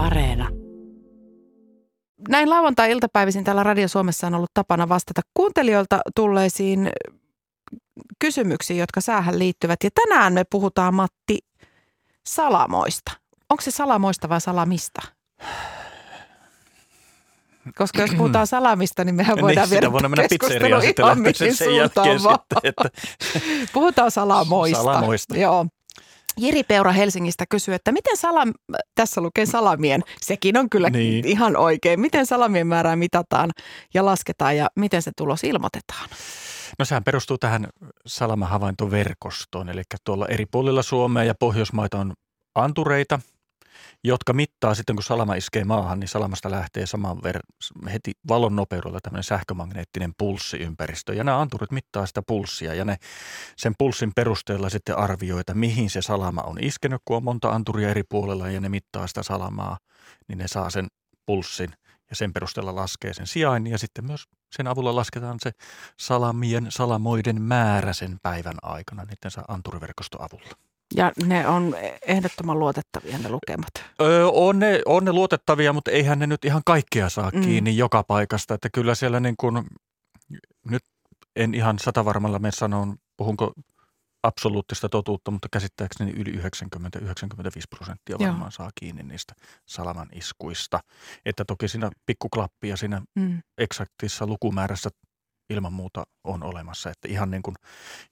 Areena. Näin lauantai-iltapäivisin täällä Radio Suomessa on ollut tapana vastata kuuntelijoilta tulleisiin kysymyksiin, jotka säähän liittyvät. Ja tänään me puhutaan, Matti, salamoista. Onko se salamoista vai salamista? Koska jos puhutaan salamista, niin mehän voidaan niin, viedä voidaan mennä keskustelu pizzeriaan sitten sen, mihin sen jälkeen sitten, että Puhutaan salamoista. Salamoista. Joo. Jiri Peura Helsingistä kysyy, että miten salam, tässä lukee salamien, sekin on kyllä Niin. ihan oikein. Miten salamien määrää mitataan ja lasketaan ja miten se tulos ilmoitetaan? No sehän perustuu tähän salamahavaintoverkostoon, eli tuolla eri puolilla Suomea ja Pohjoismaita on antureita, jotka mittaa sitten, kun salama iskee maahan, niin salamasta lähtee saman ver- heti valon nopeudella tämmöinen sähkömagneettinen pulssiympäristö. Ja nämä anturit mittaa sitä pulssia ja ne sen pulssin perusteella sitten arvioi, että mihin se salama on iskenyt, kun on monta anturia eri puolella ja ne mittaa sitä salamaa, niin ne saa sen pulssin ja sen perusteella laskee sen sijainnin ja sitten myös sen avulla lasketaan se salamien, salamoiden määrä sen päivän aikana niiden anturiverkoston avulla. Ja ne on ehdottoman luotettavia ne lukemat. Öö, on, ne, on ne luotettavia, mutta eihän ne nyt ihan kaikkea saa Mm. kiinni joka paikasta. Että kyllä siellä niin kuin, nyt en ihan satavarmalla me sanon, puhunko absoluuttista totuutta, mutta käsittääkseni yli 90-95 prosenttia Joo. varmaan saa kiinni niistä salaman iskuista. Että toki siinä pikkuklappia siinä Mm. eksaktissa lukumäärässä ilman muuta on olemassa. Että ihan niin kuin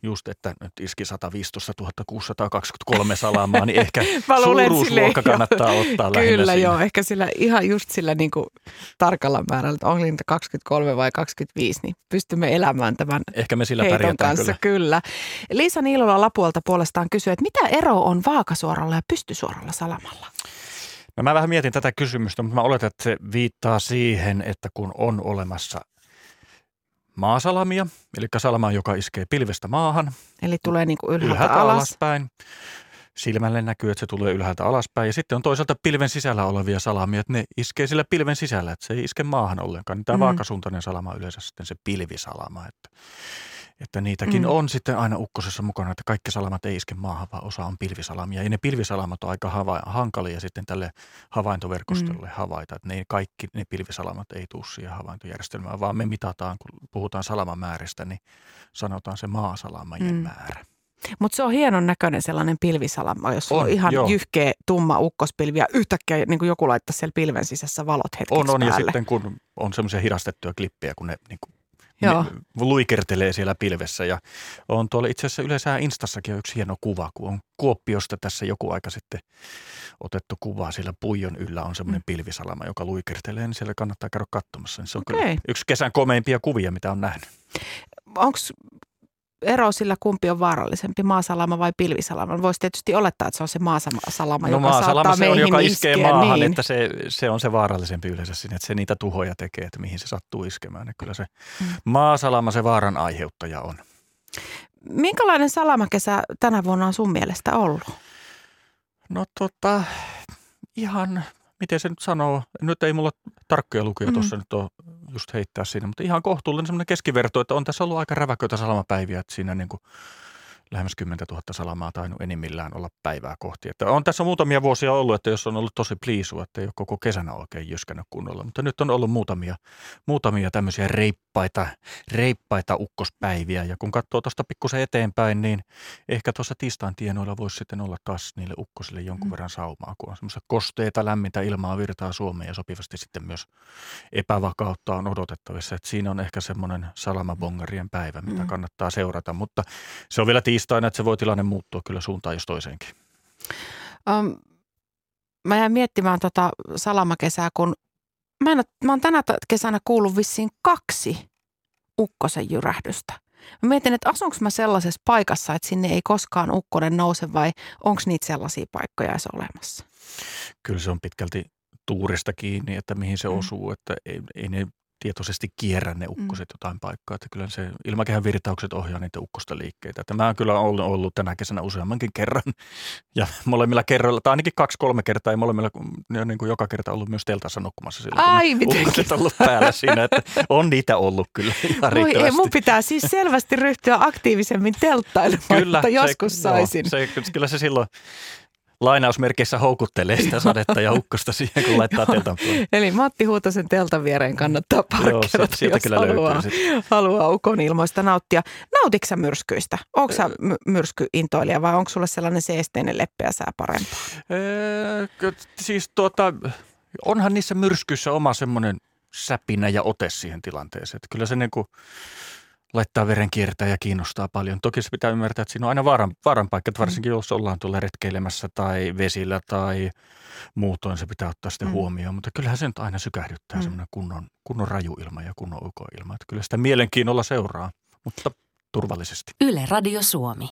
just, että nyt iski 115 623 salamaa, niin ehkä suuruusluokka kannattaa ottaa lähinnä Kyllä siinä. joo, ehkä sillä ihan just sillä niin kuin tarkalla määrällä, että onko niitä 23 vai 25, niin pystymme elämään tämän Ehkä me sillä heiton pärjätään kanssa. kyllä. Kyllä. Liisa Niilola Lapuolta puolestaan kysyy, että mitä ero on vaakasuoralla ja pystysuoralla salamalla? No mä vähän mietin tätä kysymystä, mutta mä oletan, että se viittaa siihen, että kun on olemassa maasalamia, eli salama, joka iskee pilvestä maahan, Eli tulee niin kuin ylhäältä, ylhäältä alas. alaspäin. Silmälle näkyy, että se tulee ylhäältä alaspäin. Ja sitten on toisaalta pilven sisällä olevia salamia, että ne iskee sillä pilven sisällä, että se ei iske maahan ollenkaan. Niin Tämä Mm. vaakasuuntainen salama on yleensä sitten se pilvisalama, että, että niitäkin Mm. on sitten aina ukkosessa mukana, että kaikki salamat ei iske maahan, vaan osa on pilvisalamia. Ja ne pilvisalamat on aika hava- hankalia sitten tälle havaintoverkostolle mm. havaita, että ne kaikki ne pilvisalamat ei tule siihen havaintojärjestelmään, vaan me mitataan, kun puhutaan salamamääristä, niin sanotaan se maasalamien Mm. määrä. Mutta se on hienon näköinen sellainen pilvisalama, jos on, on ihan joo. jyhkeä, tumma ukkospilvi ja yhtäkkiä niin kuin joku laittaa siellä pilven sisässä valot hetkeksi On, on. Ja päälle. sitten kun on semmoisia hidastettuja klippejä, kun ne, niin kuin, Joo. ne luikertelee siellä pilvessä. Ja on tuolla itse asiassa yleensä Instassakin on yksi hieno kuva, kun on Kuoppiosta tässä joku aika sitten otettu kuva. Siellä puijon yllä on semmoinen Mm. pilvisalama, joka luikertelee, niin siellä kannattaa käydä katsomassa. Niin se on Okei. kyllä yksi kesän komeimpia kuvia, mitä on nähnyt. Onko ero sillä, kumpi on vaarallisempi, maasalama vai pilvisalama? Voisi tietysti olettaa, että se on se maasalama, no joka maasalama saattaa se on, joka iskee iskeä, maahan, niin. että se, se on se vaarallisempi yleensä sinne, että se niitä tuhoja tekee, että mihin se sattuu iskemään. Ja kyllä se Mm. maasalama se vaaran aiheuttaja on. Minkälainen salamakesä tänä vuonna on sun mielestä ollut? No tota, ihan, miten se nyt sanoo, nyt ei mulla tarkkoja lukuja Mm. tuossa nyt ole just heittää siinä, mutta ihan kohtuullinen semmoinen keskiverto, että on tässä ollut aika räväköitä salamapäiviä, että siinä niin kuin lähemmäs 10 000 salamaa tainnut enimmillään olla päivää kohti. Että on tässä muutamia vuosia ollut, että jos on ollut tosi pliisu, että ei ole koko kesänä oikein jyskännyt kunnolla, mutta nyt on ollut muutamia, muutamia tämmöisiä reippaita, reippaita ukkospäiviä ja kun katsoo tuosta pikkusen eteenpäin, niin ehkä tuossa tiistain tienoilla voisi sitten olla taas niille ukkosille jonkun Mm. verran saumaa, kun on semmoista kosteita, lämmintä ilmaa virtaa Suomeen ja sopivasti sitten myös epävakautta on odotettavissa. Että siinä on ehkä semmoinen salamabongarien päivä, mitä Mm. kannattaa seurata, mutta se on vielä tiistaina, että se voi tilanne muuttua kyllä suuntaan jos toiseenkin. Um, mä jäin miettimään tota salamakesää, kun mä, en, mä oon tänä kesänä kuullut vissiin kaksi ukkosen jyrähdystä. Mä mietin, että asunko mä sellaisessa paikassa, että sinne ei koskaan ukkonen nouse vai onko niitä sellaisia paikkoja edes olemassa? Kyllä se on pitkälti tuurista kiinni, että mihin se Mm. osuu, että ei, ei ne tietoisesti kierrä ne ukkoset jotain paikkaa. Että kyllä se ilmakehän virtaukset ohjaa niitä ukkosta liikkeitä. Että mä kyllä ollut, ollut tänä kesänä useammankin kerran ja molemmilla kerroilla, tai ainakin kaksi-kolme kertaa, ja molemmilla ne on niin kuin joka kerta ollut myös teltassa nukkumassa sillä, kun Ai, miten ukkoset ollut päällä siinä, että on niitä ollut kyllä ihan Voi ei, mun pitää siis selvästi ryhtyä aktiivisemmin telttailemaan, Kyllä, mutta joskus se, saisin. Joo, se, kyllä se silloin lainausmerkeissä houkuttelee sitä sadetta ja ukkosta siihen, kun laittaa teltan Eli Matti Huutosen teltan viereen kannattaa parkkeerata, jos haluaa, haluaa ukon ilmoista nauttia. Nautiksä myrskyistä? Onko sä my- myrskyintoilija vai onko sulle sellainen seesteinen leppeä sää parempaa? Öö, siis tuota, onhan niissä myrskyissä oma semmoinen säpinä ja ote siihen tilanteeseen. Että kyllä se niin kuin laittaa veren kiertää ja kiinnostaa paljon. Toki se pitää ymmärtää, että siinä on aina vaaran, vaaran paikka, että varsinkin jos ollaan tuolla retkeilemässä tai vesillä tai muutoin se pitää ottaa sitten mm. huomioon. Mutta kyllähän se nyt aina sykähdyttää mm. semmoinen kunnon, kunnon rajuilma ja kunnon ukoilma. Että kyllä sitä mielenkiinnolla seuraa, mutta turvallisesti. Yle Radio Suomi.